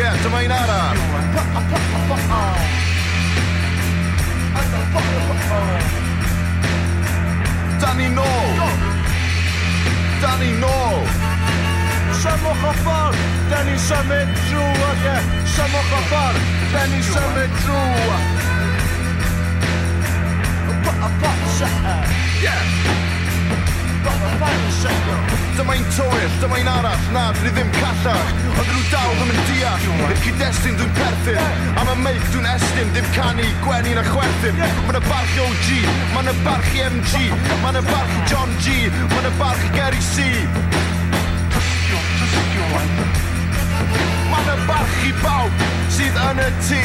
Ie, dyma un arall. Dan ni nôl. Dan ni nôl. Symwch o ffordd, da ni symud drwy, ie. Symwch o ffordd, da ni symud drwy. Yeah! Dyma un toell, dyma un arall, na, dwi ddim callach Ond nhw dal ddim yn deall I'r cyd-destun dwi'n perthyn. Am y meic dwi'n estyn, dim canu, gwenu na chwerthin Mae'n y barch OG, mae'n y barch MG Mae'n y barch John G, mae'n y barch Gary C. Mae'n y barch i bawb sydd yn y tŷ.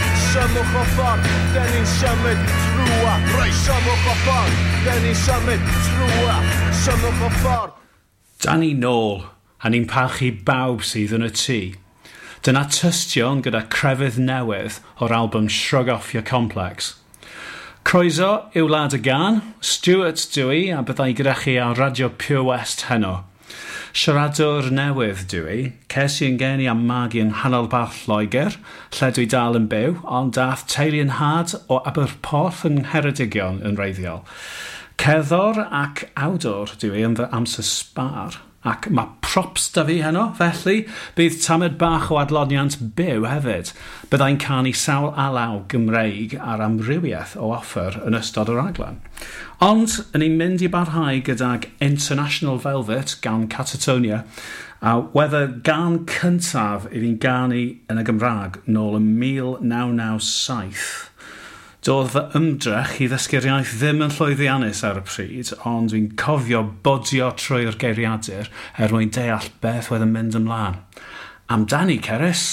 Siamwch o ffordd, da ni'n siamud trwa Rai, siamwch o ffordd, da ni'n siamud trwa Siamwch o ffordd Da ni nôl, a ni'n parchu bawb sydd yn y tŷ. Dyna tystion gyda crefydd newydd o'r albwm Shrug Off Your Complex. Croeso i'w lad y gan, Stuart Dewey, a byddai gyda chi ar Radio Pure West heno. Siaradwr newydd dwi i, ces i'n geni am magu i'n hanol bach Lloegr, lle dwi dal yn byw, ond dath teulu yn had o Aberporth yng Ngheredigion yn reiddiol. Ceddor ac awdor dwi i yn fy amser sbar. Ac mae props da fi heno, felly bydd tamed bach o adloniant byw hefyd. Byddai'n canu sawl alaw Gymreig ar amrywiaeth o offer yn ystod yr aglen. Ond, yn ei mynd i barhau gydag International Velvet gan Catatonia, a whether gan cyntaf i fi'n ganu yn y Gymraeg nôl yn 1997 Doedd fy ymdrech i ddysgu'r iaith ddim yn llwyddiannus ar y pryd, ond dwi'n cofio bodio trwy'r geiriadur er mwyn deall beth oedd yn mynd ymlaen. Amdani, Ceris!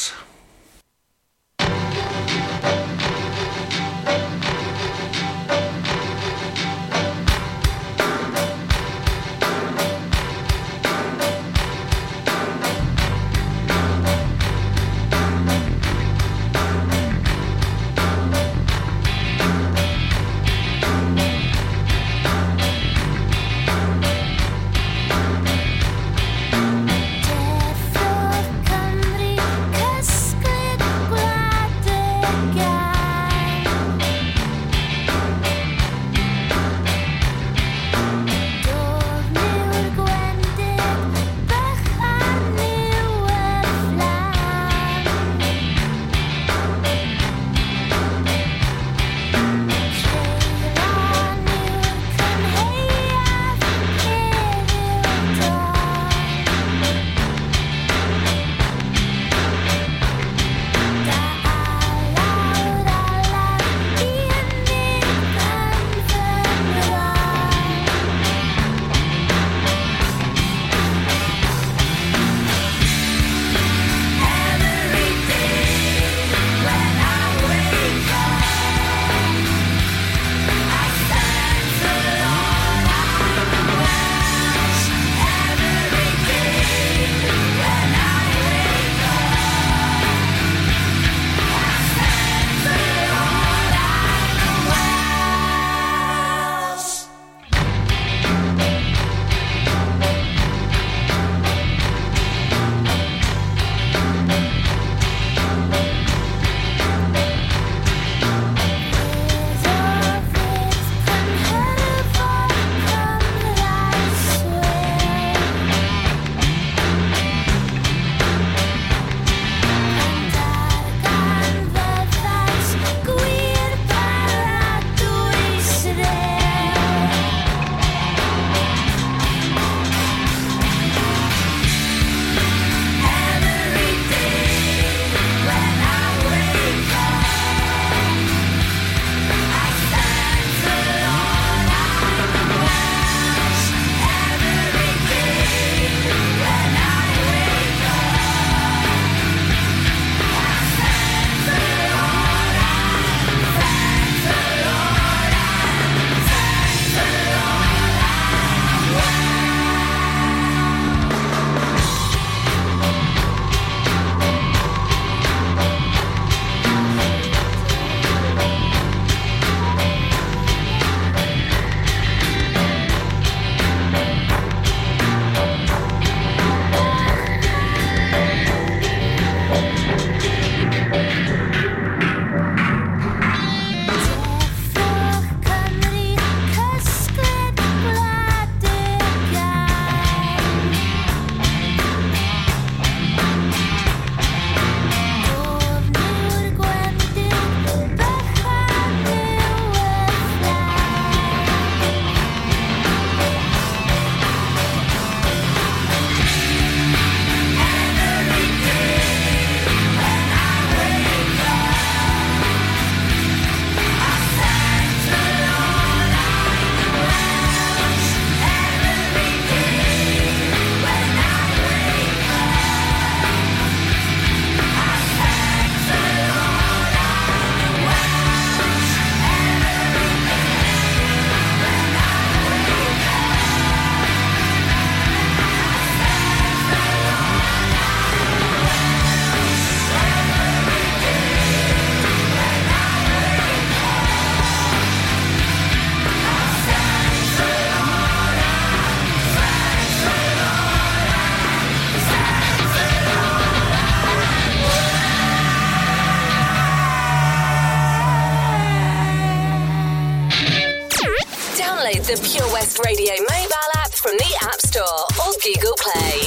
Google Play.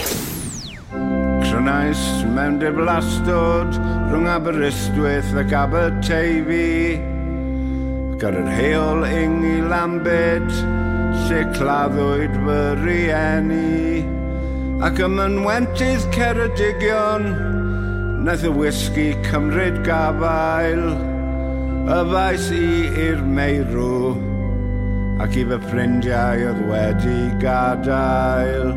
Crynais mewn diflastod rhwng Aberystwyth ac Aberteifi ac ar yr heol ing i Lambed lle claddwyd fy rieni ac ym mynwentydd Ceredigion naeth y whisky cymryd gafael y faes i i'r meirw ac i fy ffrindiau oedd wedi gadael.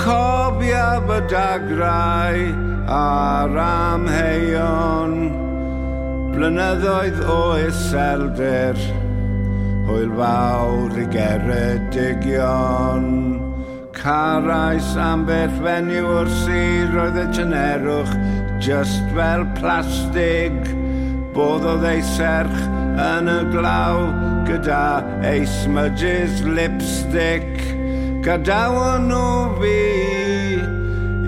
Cofia fy dagrau a'r amheion, blynyddoedd o iseldir, hwyl fawr i geredigion. Carais am beth fenyw o'r sir oedd y tynerwch, just fel plastig, bodd o ddeiserch, yn y glaw gyda ei smudges lipstick. Gadawn nhw fi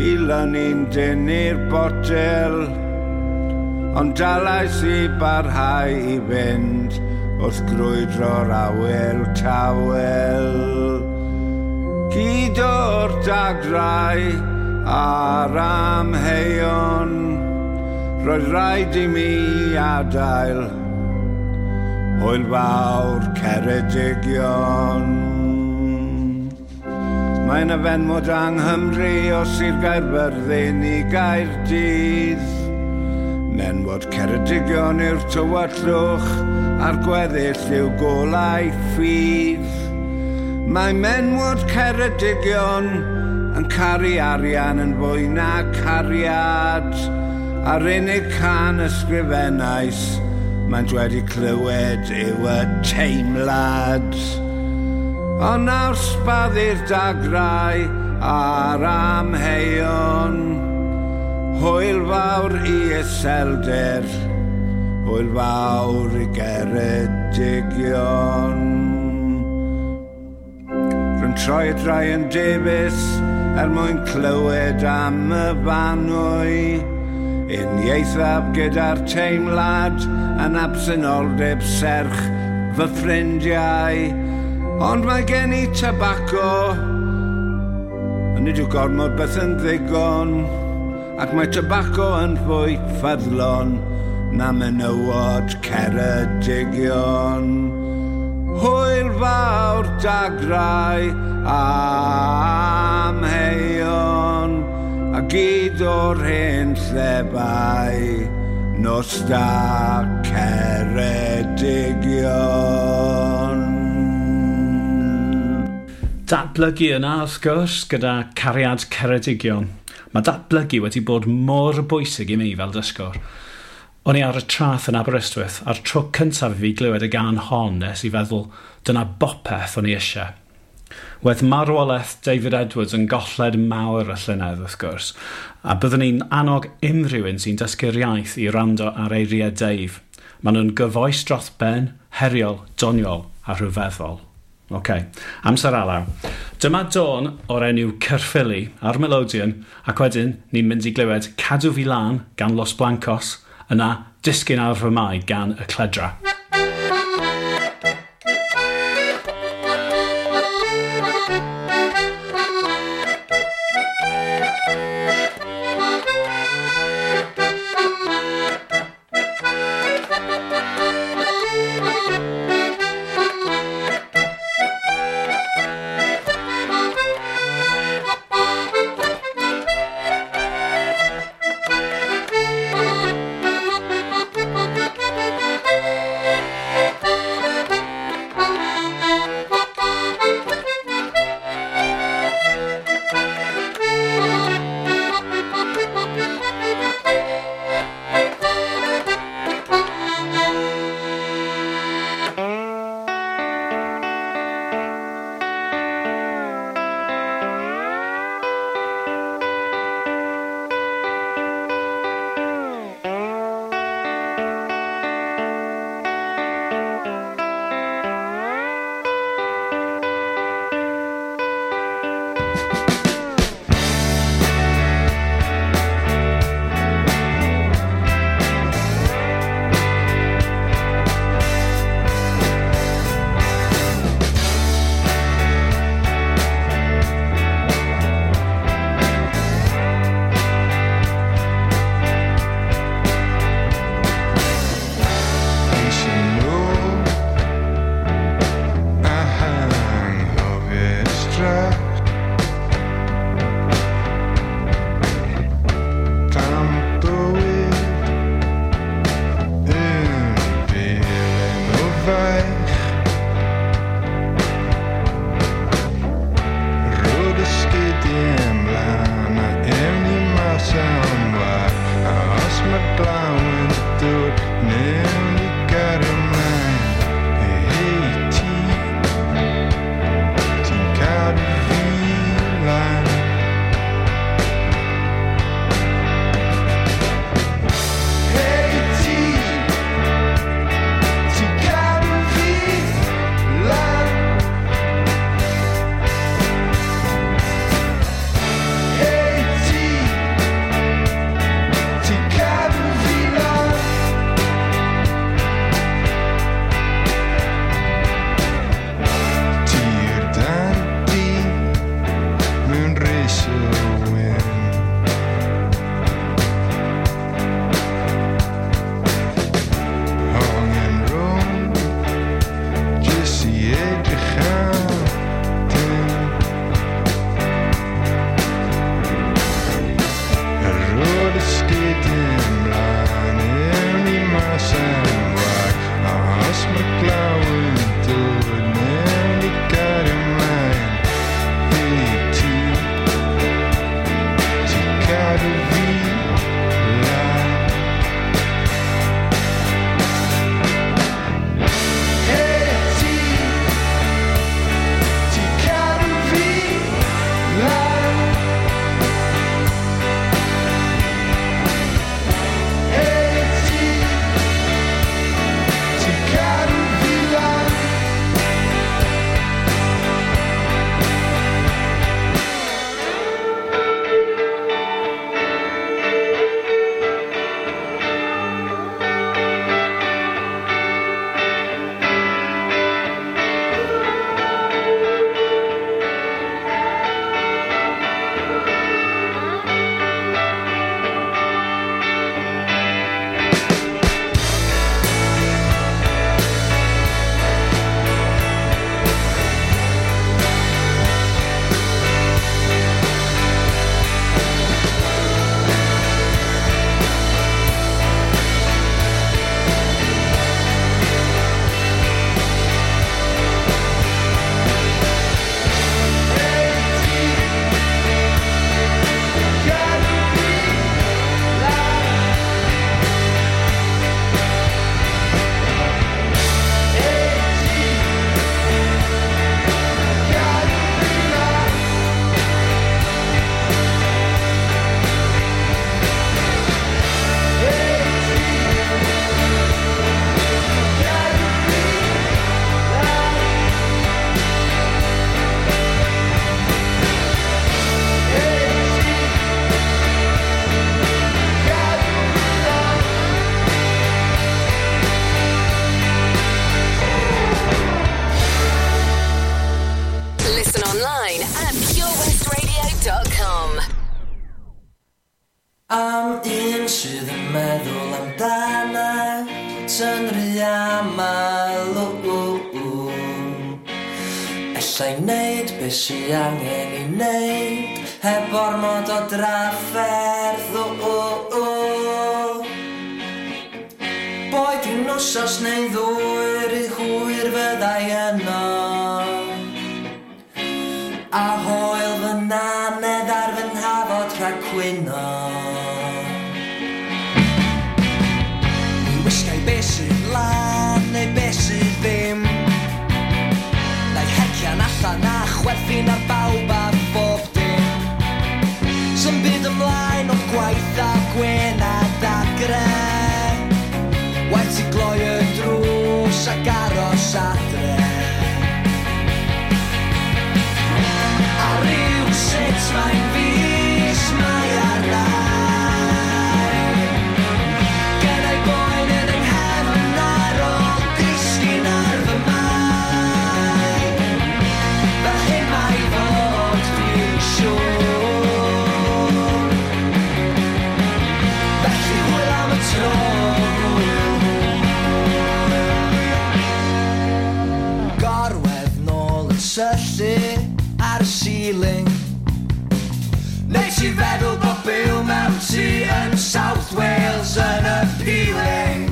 i lynu'n dynnu'r botel. Ond dalais i barhau i fynd wrth grwydro'r awel tawel. Gyd o'r dagrau a'r amheion roedd rhaid i mi adael hwyl fawr ceredigion. Mae'n y fenmod anghymru o Sir Gaerfyrddin i Gaerdydd. Menwod ceredigion yw'r tywyllwch a'r gweddill yw golau ffydd. Mae menwod ceredigion yn caru arian yn fwy na cariad a'r unig can ysgrifennais Mae'n wedi clywed yw y teimlad. Ond nawr sbaddu'r dagrau a'r amheion Hwyl fawr i iselder Hwyl fawr i geredigion. Rwy'n troi drai yn debus er mwyn clywed am y fanwy Uniaethaf gyda'r teimlad yn absynoldeb serch fy ffrindiau. Ond mae gen i tabaco A nid yw gormod beth yn ddigon. Ac mae tabaco yn fwy ffyddlon Na menywod ceredigion. Hwyl fawr dagrau am hei gyd o'r hen llebau nos da ceredigion. Datblygu yna, wrth gwrs, gyda cariad ceredigion. Mae datblygu wedi bod mor bwysig i mi fel dysgwr. O'n i ar y trath yn Aberystwyth a'r tro cyntaf fi glywed y gan hon nes i feddwl dyna bopeth o'n i eisiau. Wedd marwolaeth David Edwards yn golled mawr y llynedd wrth gwrs, a byddwn ni'n annog unrhyw un sy'n dysgu'r iaith i rando ar eiriau Dave. Maen nhw'n gyfoes dros ben, heriol, doniol a rhyfeddol. OK, amser alaw. Dyma Dawn o'r enw Cyrffili ar Melodion, ac wedyn ni'n mynd i glywed Cadw fi lan gan Los Blancos, yna Disgyn ar fy mai gan y Cledra. sounds unappealing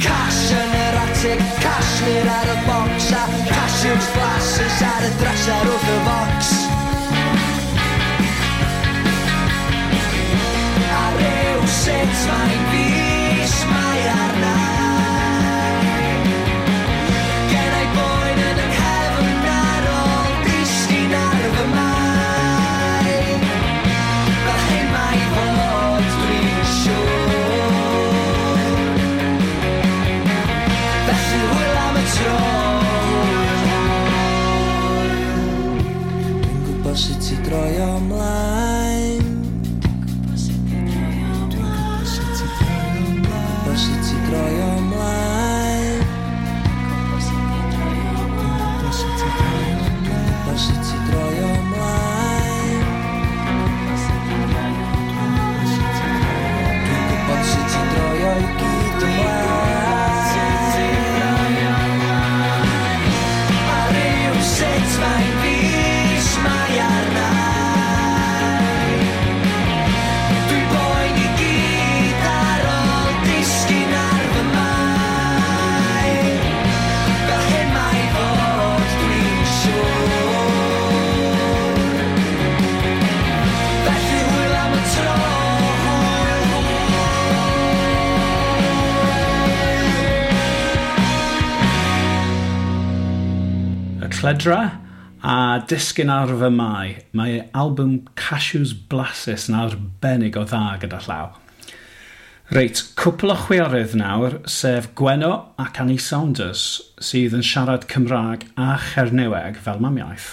Cash yn yr atig, cash nid ar y bocs A cash yw'r flashes ar y dresser wrth y focs Fedra a disgyn ar fy mai. Mae album Cashews Blasus yn arbennig o dda gyda llaw. Reit, cwpl o chwiorydd nawr, sef Gweno ac Annie Saunders, sydd yn siarad Cymraeg a Cherneweg fel mam iaith.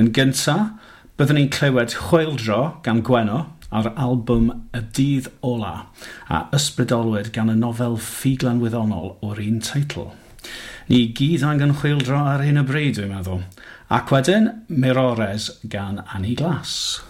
Yn gyntaf, byddwn ni'n clywed Chwildro gan Gweno ar albwm Y Dydd Ola a Ysbrydolwyd gan y nofel ffuglan wyddonol o'r un teitl. Ni gyd angen chwildro ar hyn o bryd, dwi'n meddwl. Ac wedyn, Mirores gan Annie Glass.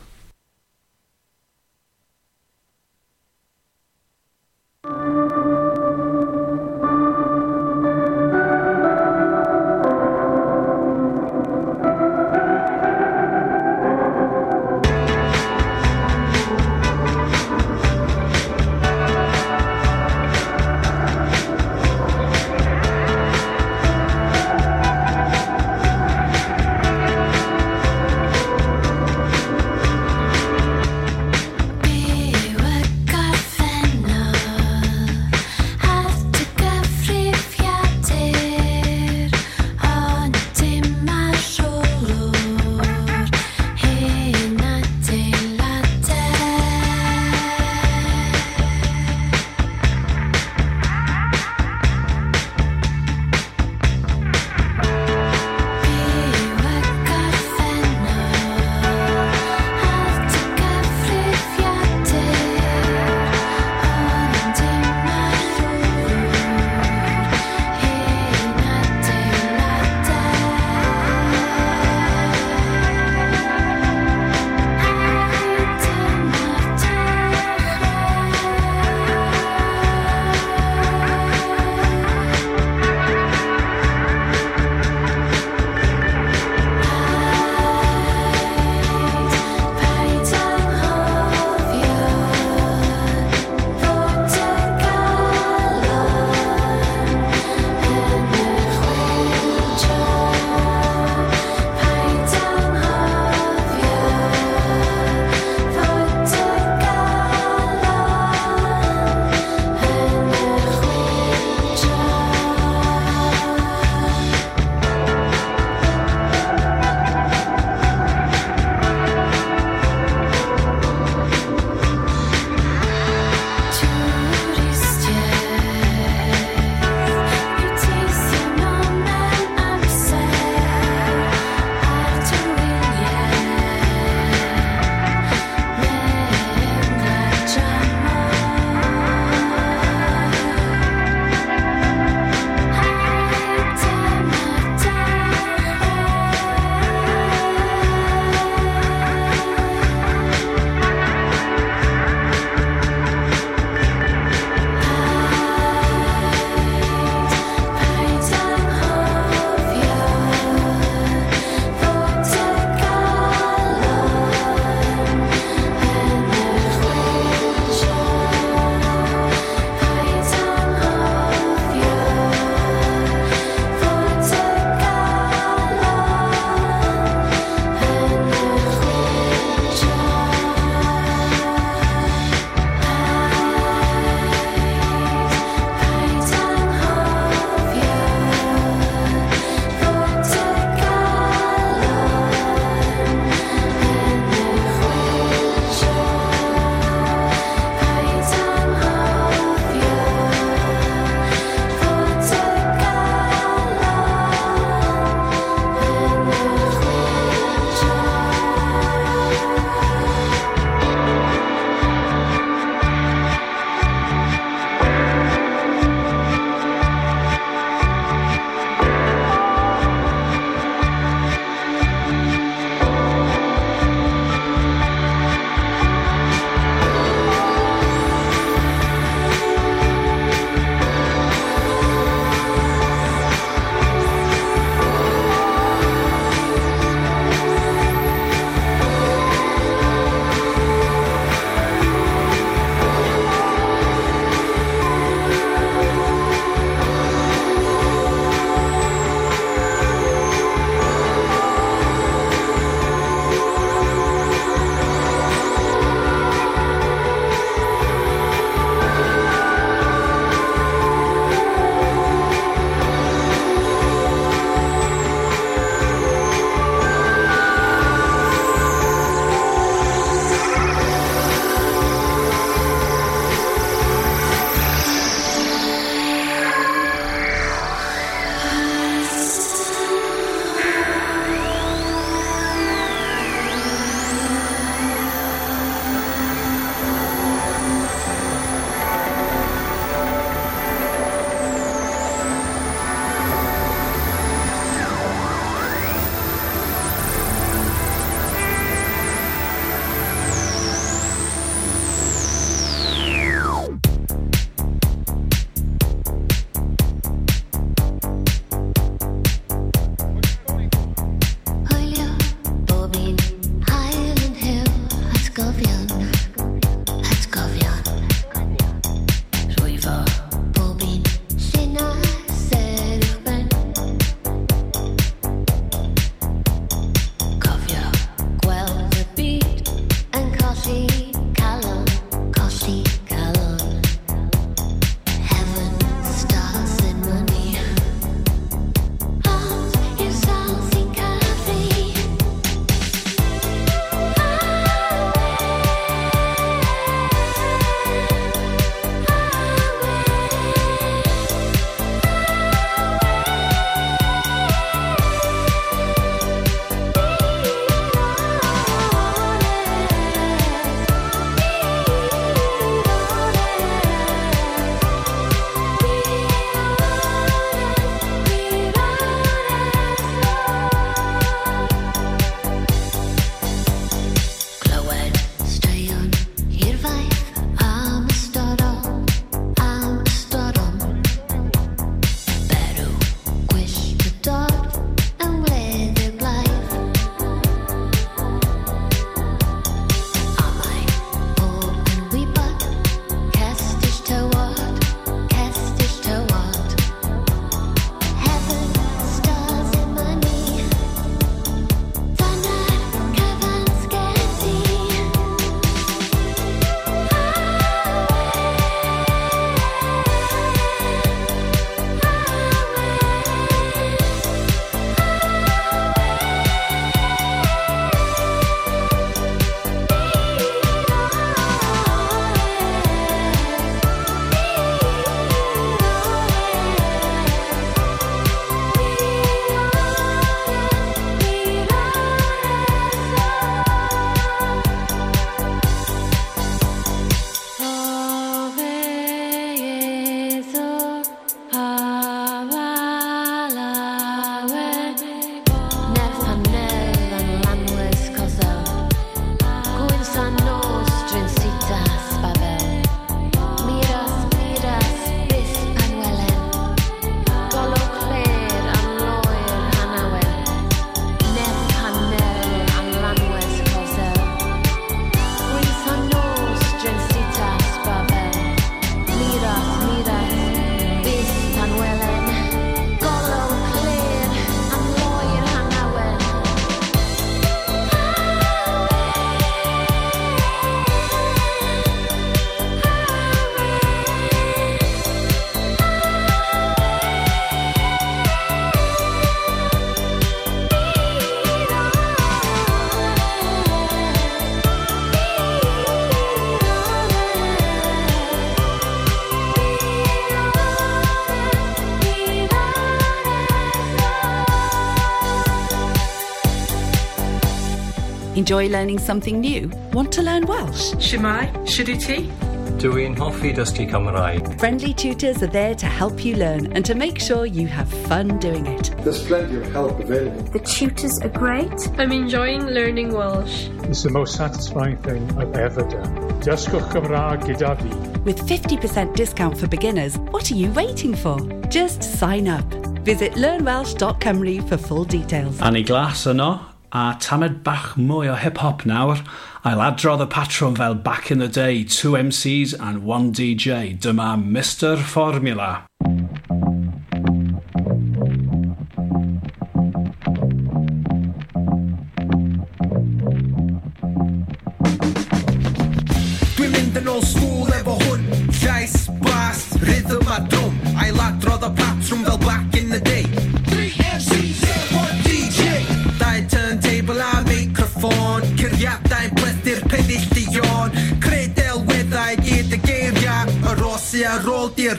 Enjoy learning something new? Want to learn Welsh? Shemai, Shudu ti? Dwi'n hoffi dysgu Cymraeg. Friendly tutors are there to help you learn and to make sure you have fun doing it. There's plenty of help available. The tutors are great. I'm enjoying learning Welsh. It's the most satisfying thing I've ever done. Dysgwch Cymraeg gyda fi. With 50% discount for beginners, what are you waiting for? Just sign up. Visit learnwelsh.cymru for full details. Annie Glas yno, a tamed bach mwy o hip-hop nawr. I'll adrodd y patrwm fel back in the day, two MCs and one DJ. Dyma Mr Formula.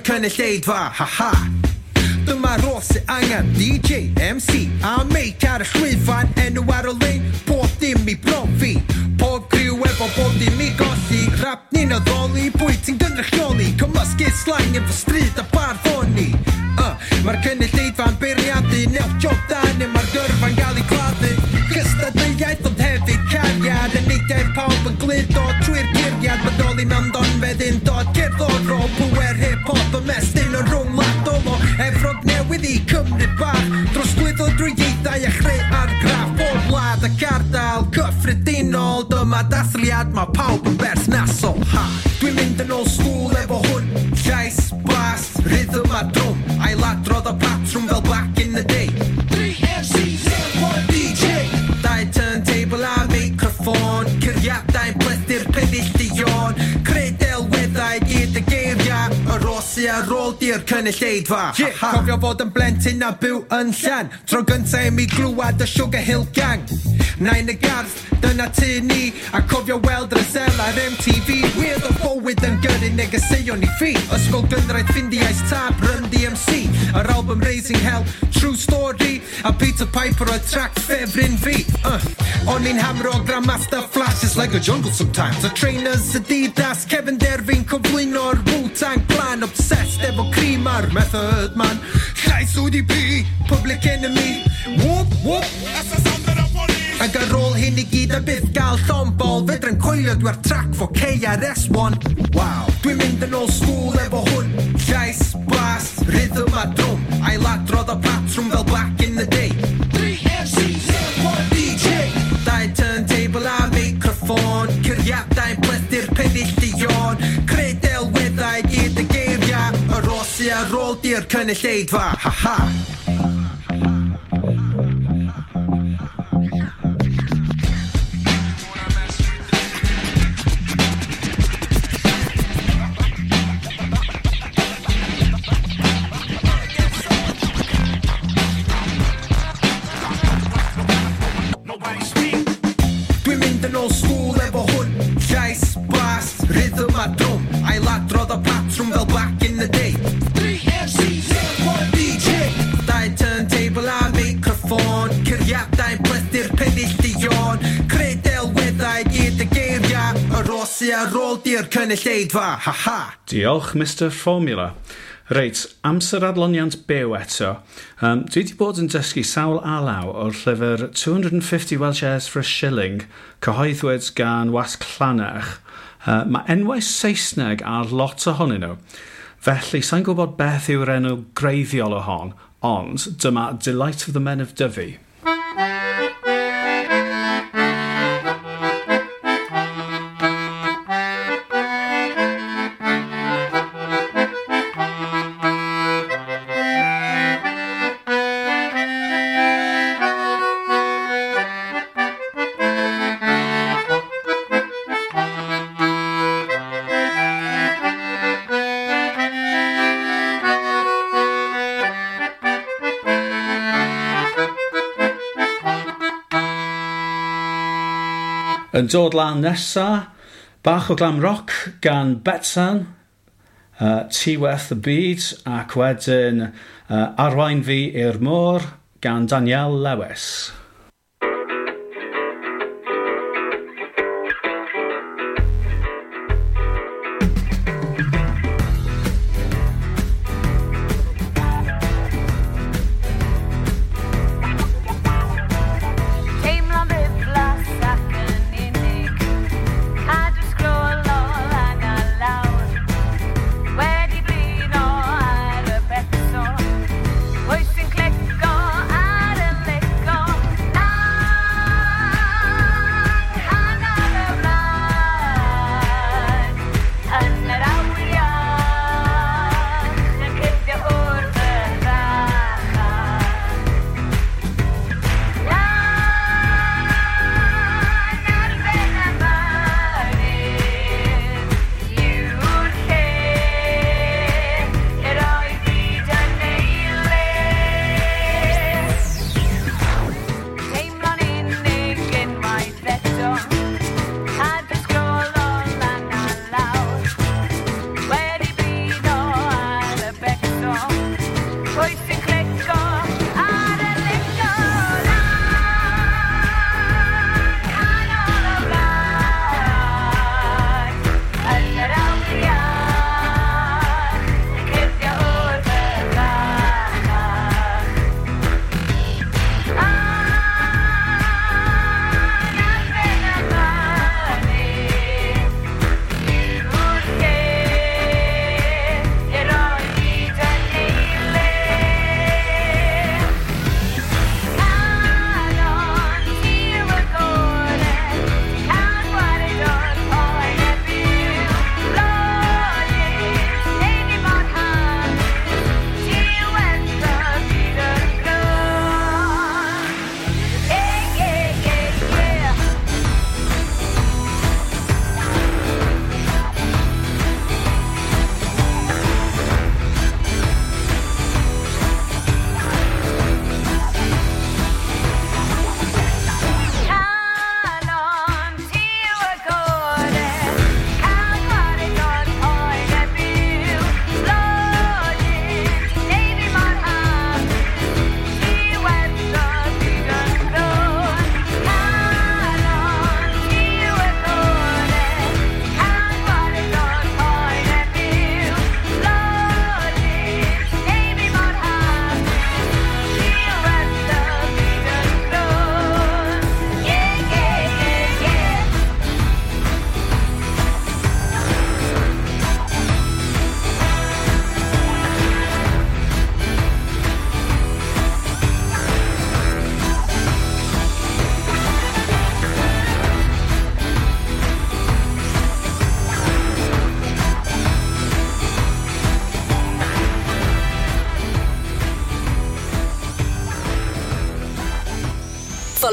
cynulleidfa, ha ha. Dyma rôl sy'n angen DJ, MC a meic ar y llwyfan enw ar y lein. Pob dim i brofi Pob criw efo bob dim i golli. Rap ni'n addoli, bwy ti'n gynrychioli Cymysgu slang efo stryd a barddoni uh, Mae'r cynulleidfa'n beiriadu Nel job da Neu mae'r gyrfa'n gael ei gladdu. Cystad iaith ond hefyd cariad Yn eidair pawb yn glido trwy'r curiad Bodoli mewn don really had my power di'r cynulleidfa yeah, Cofio fod yn blentyn a byw yn llan? Tro gynta i mi glwad y Sugar Hill Gang. Nain y garth, dyna tu ni A cofio weld Rysel ar MTV Weird o bywyd yn gyrru negeseuon i fi. Ysgol gynraedd ffindiais tab Run DMC Yr album Raising Hell, True Story A Peter Piper o track ffefryn fi uh. O'n i'n hamro Grandmaster Flash It's like a jungle sometimes. A trainers Adidas Kevin Derfyn cyflwyno'r Wu-Tang obsessed efo crim ar method man. Llais ODP, public enemy. Whoop whoop, SS under Ac ar ôl hyn i gyd a byth gael llombol Fedra'n coelio dwi ar track fo KRS1 Sy'n ar ôl di'r cynulleidfa. Ha ha. yn y lleidfa, ha ha! Diolch, Mr Formula. Reit, amser adloniant byw eto. Um, dwi wedi bod yn dysgu sawl alaw o'r llyfr 250 Welsh Airs for a Shilling, cyhoeddwyd gan Wasg Llanach. Uh, mae enwau Saesneg ar lot ohonyn nhw. Felly, sa'n gwybod beth yw'r enw greiddiol o hon, ond dyma Delight of the Men of Dyfu. yn dod lan nesa, bach o glam rock gan Betsan, uh, Tiweth the Byd, ac wedyn uh, Arwain Fi i'r Môr gan Daniel Lewis.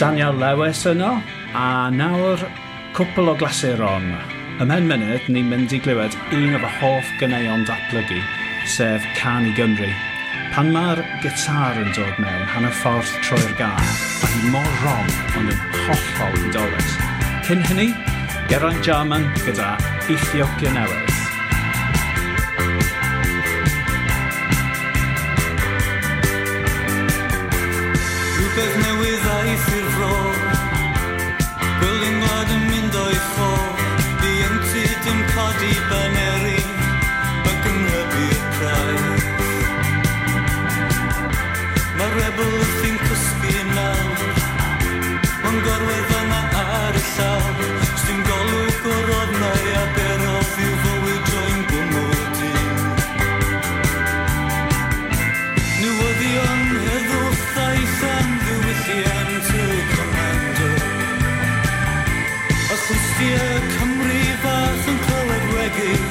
Daniel Lewis yno, a nawr cwpl o glasuron. Ym mhen munud, ni'n mynd i glywed un o'r hoff gyneuon datblygu, sef Can i Gymru. Pan mae'r gitar yn dod mewn hanner ffordd trwy'r gar, a hi mor rom ond yn hollol yn dolus. Cyn hynny, Geraint Jarman gyda Ethiopia Newydd. rhywbeth newydd a i'r fro. Gwylyn gwlad yn mynd o'i ffo Di yntyd yn codi baneri Mae gymrybu'r craidd Mae rebel Cymru fach yn clywed wegu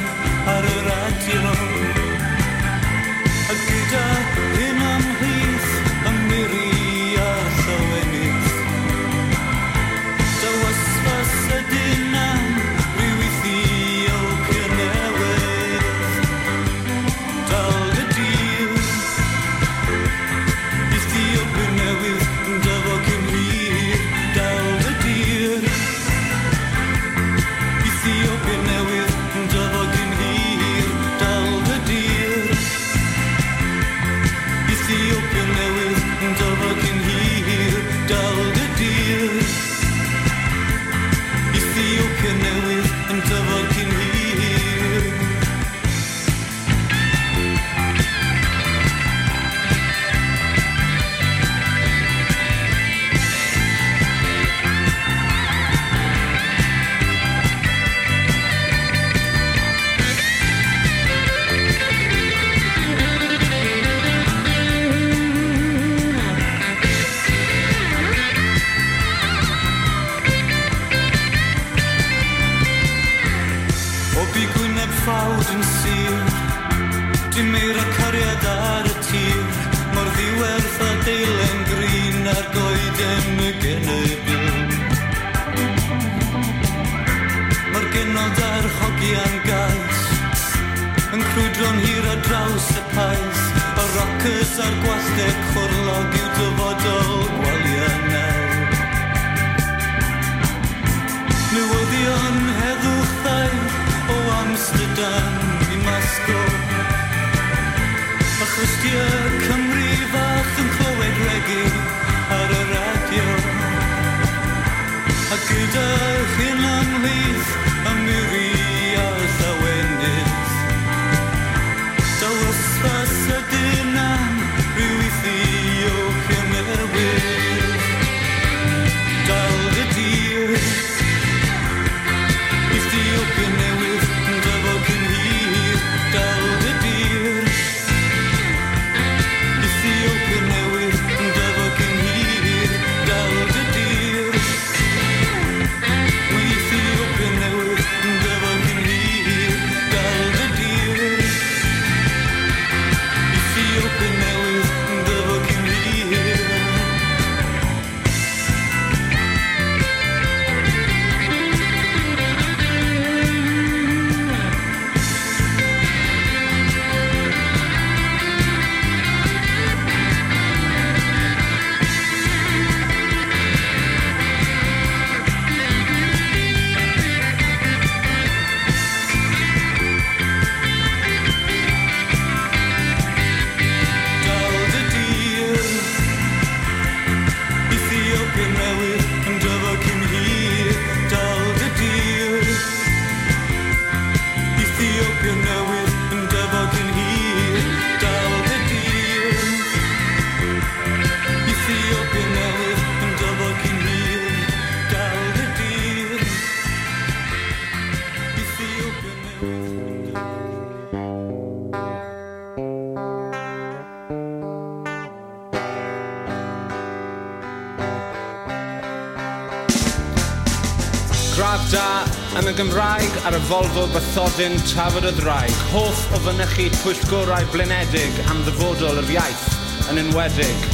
Volvo bythodyn tafod y ddraig, hoff o fynychu pwyllgorau blinedig am ddyfodol yr iaith yn enwedig.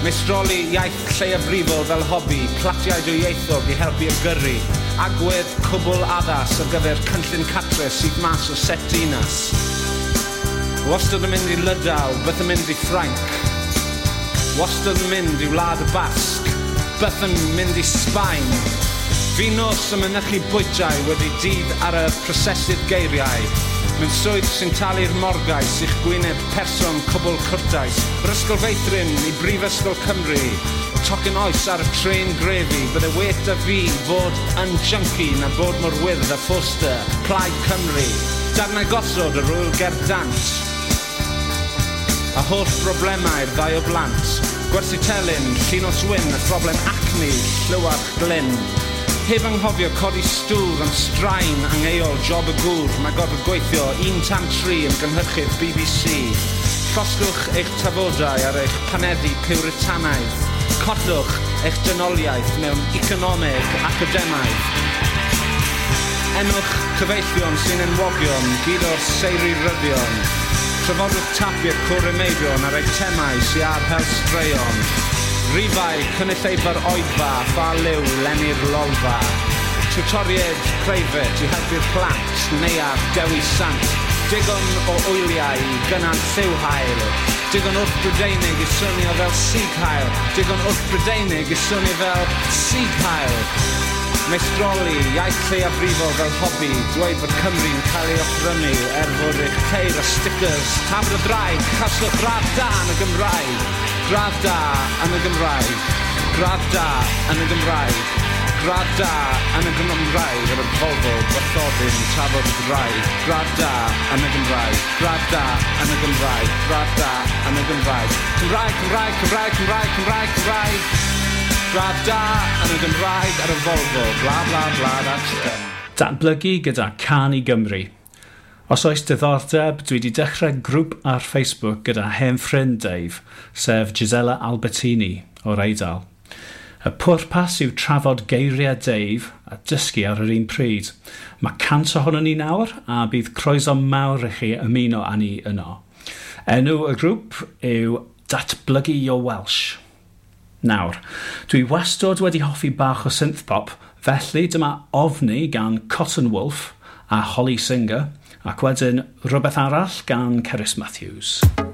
Meistroli iaith lleiafrifol fel hobi, platiau dwy ieithog i helpu y gyrru agwedd cwbl addas ar gyfer cynllun catre sydd mas o set dinas. Wastad yn mynd i Lydaw, byth yn mynd i Ffrainc. Wastad yn mynd i Wlad y Basg, byth yn mynd i Sbaen, Fi nos yn mynychu bwydrau wedi dydd ar y prosesydd geiriau. Mewn swydd sy'n talu'r morgais i'ch gwyneb person cwbl cwrtais. Yr ysgol feithrin i Brifysgol Cymru. Tocyn oes ar y tren grefi, bydde wet a fi fod yn junkie na bod mor wyrdd a ffoster, plaid Cymru. Darnau gosod yr wyl gerdant. A holl broblemau'r ddau o blant. Gwersi telyn, llun o swyn, y problem acne, llywarch glyn. Heb anghofio codi stŵr yn straen angeol job y gŵr mae gorfod gweithio un tan tri yn gynhyrchu'r BBC. Llosgwch eich tafodau ar eich panedi pywritanaidd. Codwch eich dynoliaeth mewn economeg academaidd. Enwch cyfeillion sy'n enwogion, gyd o'r seiri ryddion. Trafodwch tapiau cwrymeidion y meibion ar eitemau sy'n arhel straeon. Rifau, cynulleidfa'r oedfa, ffa liw, lenni'r lolfa. Tutoriaid, preifat i helpu'r plant, neuaf, dewi sant. Digon o wyliau i gynnant lliw hael. Digon wrth Brydeinig i swnio fel sig hael. Digon wrth Brydeinig i swnio fel sig hael. Meistroli, iaith lleiafrifol fel hobi, dweud fod Cymru'n cael ei offrynu er fod eich teir a stickers, tafod y draig, caslo gradd da yn y Gymraeg, gradd da yn y Gymraeg, gradd da yn y Gymraeg, gradd da yn y Gymraeg, yr Volvo, Barthodyn, tafod y draig, gradd da yn y Gymraeg, gradd da yn y Gymraeg, gradd da yn y Gymraeg, Cymraeg, Cymraeg, Cymraeg, Cymraeg, Cymraeg, Cymraeg. Draf da yn y Gymraeg ar y Volvo, bla bla bla da Datblygu gyda Can i Gymru. Os oes diddordeb, dwi wedi dechrau grŵp ar Facebook gyda hen ffrind Dave, sef Gisela Albertini o'r Eidal. Y pwrpas yw trafod geiriau Dave a dysgu ar yr un pryd. Mae cant ohono ni nawr a bydd croeso mawr i chi ymuno â ni yno. Enw y grŵp yw Datblygu Your Welsh nawr. Dwi wastod wedi hoffi bach o synth pop, felly dyma ofni gan Cotton Wolf a Holly Singer, ac wedyn rhywbeth arall gan Ceris Matthews. Matthews.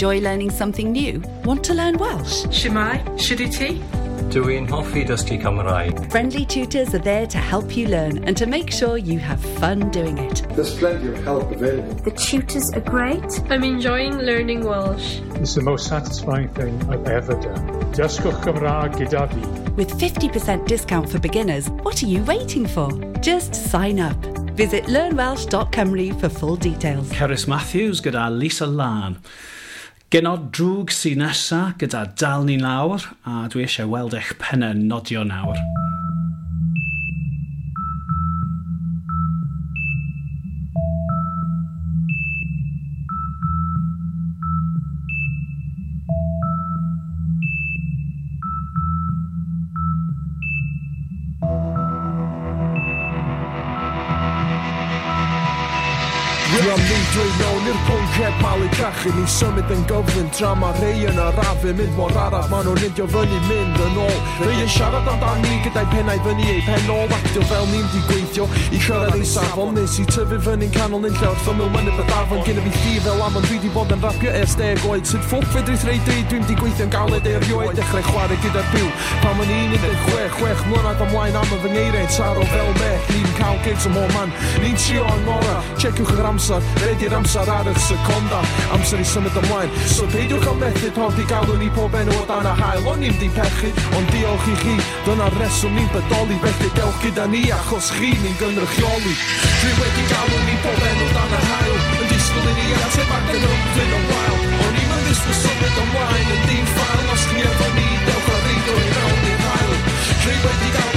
Enjoy learning something new? Want to learn Welsh? Shemai, Shuduti? Dwi'n hoffi dysgu Cymraeg. Friendly tutors are there to help you learn and to make sure you have fun doing it. There's plenty of help available. The tutors are great. I'm enjoying learning Welsh. It's the most satisfying thing I've ever done. Dysgwch Cymraeg gyda fi. With 50% discount for beginners, what are you waiting for? Just sign up. Visit learnwelsh.cymru for full details. Cerys Matthews gyda Lisa Lan. Genod drwg sy'n nesa gyda dal ni lawr a dwi eisiau weld eich pennau nodio nawr. I ni symud yn gyflym tra mae rei yn yr arafu mynd mor araf Maen nhw'n indio fyny mynd yn ôl. Rei yn siarad amdani gyda'i pennau fyny ei pen ôl Actio fel ni'n di gweithio. I siarad ei safon Nes i tyfu fyny'n canol nyn lle wrth ymwyl mynd y bedarfon Gynna fi thi fel am ond dwi di bod yn rapio ers deg oed. Sut ffwc fe drith rei dwi dwi'n di gweithio'n galed erioed. Dechrau chwarae gyda'r byw Pan un i'n 16, 6 mlynedd ymlaen am y fy ngeiriau Taro fel mech, ni'n cael gigs ym mhob man Ni'n trio yn ora, checiwch yr amser, redi'r amser ar y seconda. Amser amser i symud ymlaen. So peidiwch o methu pan i galw ni pob enw o dan a hael O'n ni'n di pechu, ond diolch i chi. Dyna'r reswm ni'n bodoli Felly dewch gyda ni achos chi ni'n gynrychioli. Dwi wedi galw ni pob enw dan a hael Yn disgwyl i ni ateb ac yn ymfyn o wael. O'n i'n mynd ysgwyl symud ymlaen yn dim ffael Os chi efo ni, dewch ar reidio i mewn i'r hael Dwi wedi galw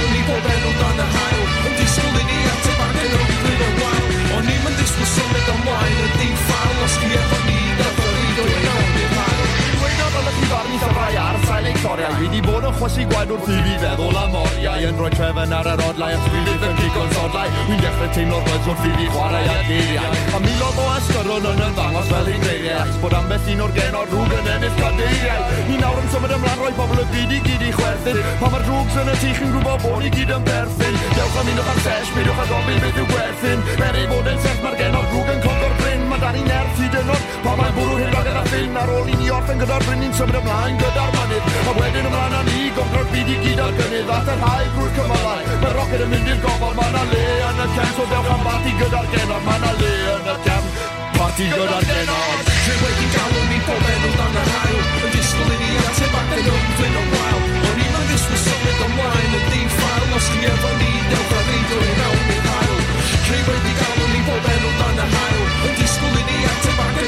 storiau. Fi di bod yn chwysu gwaed wrth i fi feddwl am oriau. Yn rhoi trefen ar yr odlau at ddim yn digon sodlau. Dwi'n dechrau teimlo'r roedd wrth i fi chwarae ar geiriau. A milodd o asgyrwn yn ymddangos fel un geiriau Bod ambell un o'r genod rhwg yn ennill cadeiriau Ni nawr yn symud ymlaen rhoi pobl y byd i gyd i chwerthin. Pa mae'r drwgs yn y tîch yn gwybod bod ni gyd yn berthyn. Dewch am unwch am sesh, beidiwch a gofyn beth yw gwerthyn Er ei fod yn sesh mae'r genod rhwg yn cofio'r Mae dan i nerth hyd yn oed Pa mae'n bwrw hyn oed yn ffyn Ar ôl i ni orffen gyda'r bryn ni'n symud ymlaen gyda'r mynydd. A wedyn ymlaen â ni gofro'r byd i gyd ar gynnydd. At yr hael grwy'r cymalau Mae rocket yn mynd i'r gofal. Mae na le yn y cem So dewch am bati gyda'r genod. Mae na le yn y cem Bati gyda'r genod. Dwi wedi galw ni bob enw dan yr hael Yn disgwyl i ni ateb ac yn ymflyn o'n wael. O'n i'n ymddis fy symud ymlaen y di-ffael Os chi efo ni, dewch ar ei dwi'n mewn i'r hael Fe wedi galw ni bob enw dan yr hael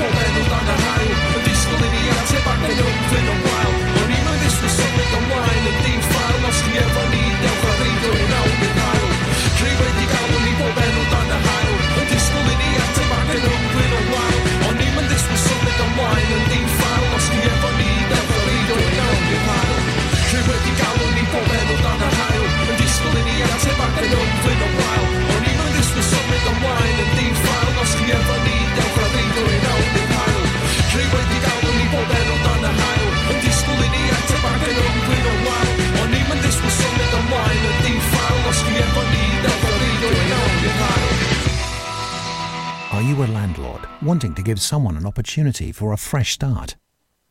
For men who down the Nile back a while this was And deep file lost the ever need ever A landlord wanting to give someone an opportunity for a fresh start?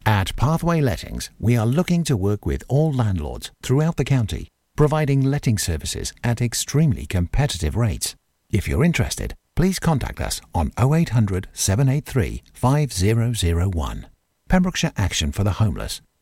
At Pathway Lettings, we are looking to work with all landlords throughout the county, providing letting services at extremely competitive rates. If you're interested, please contact us on 0800 783 5001. Pembrokeshire Action for the Homeless,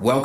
Welcome.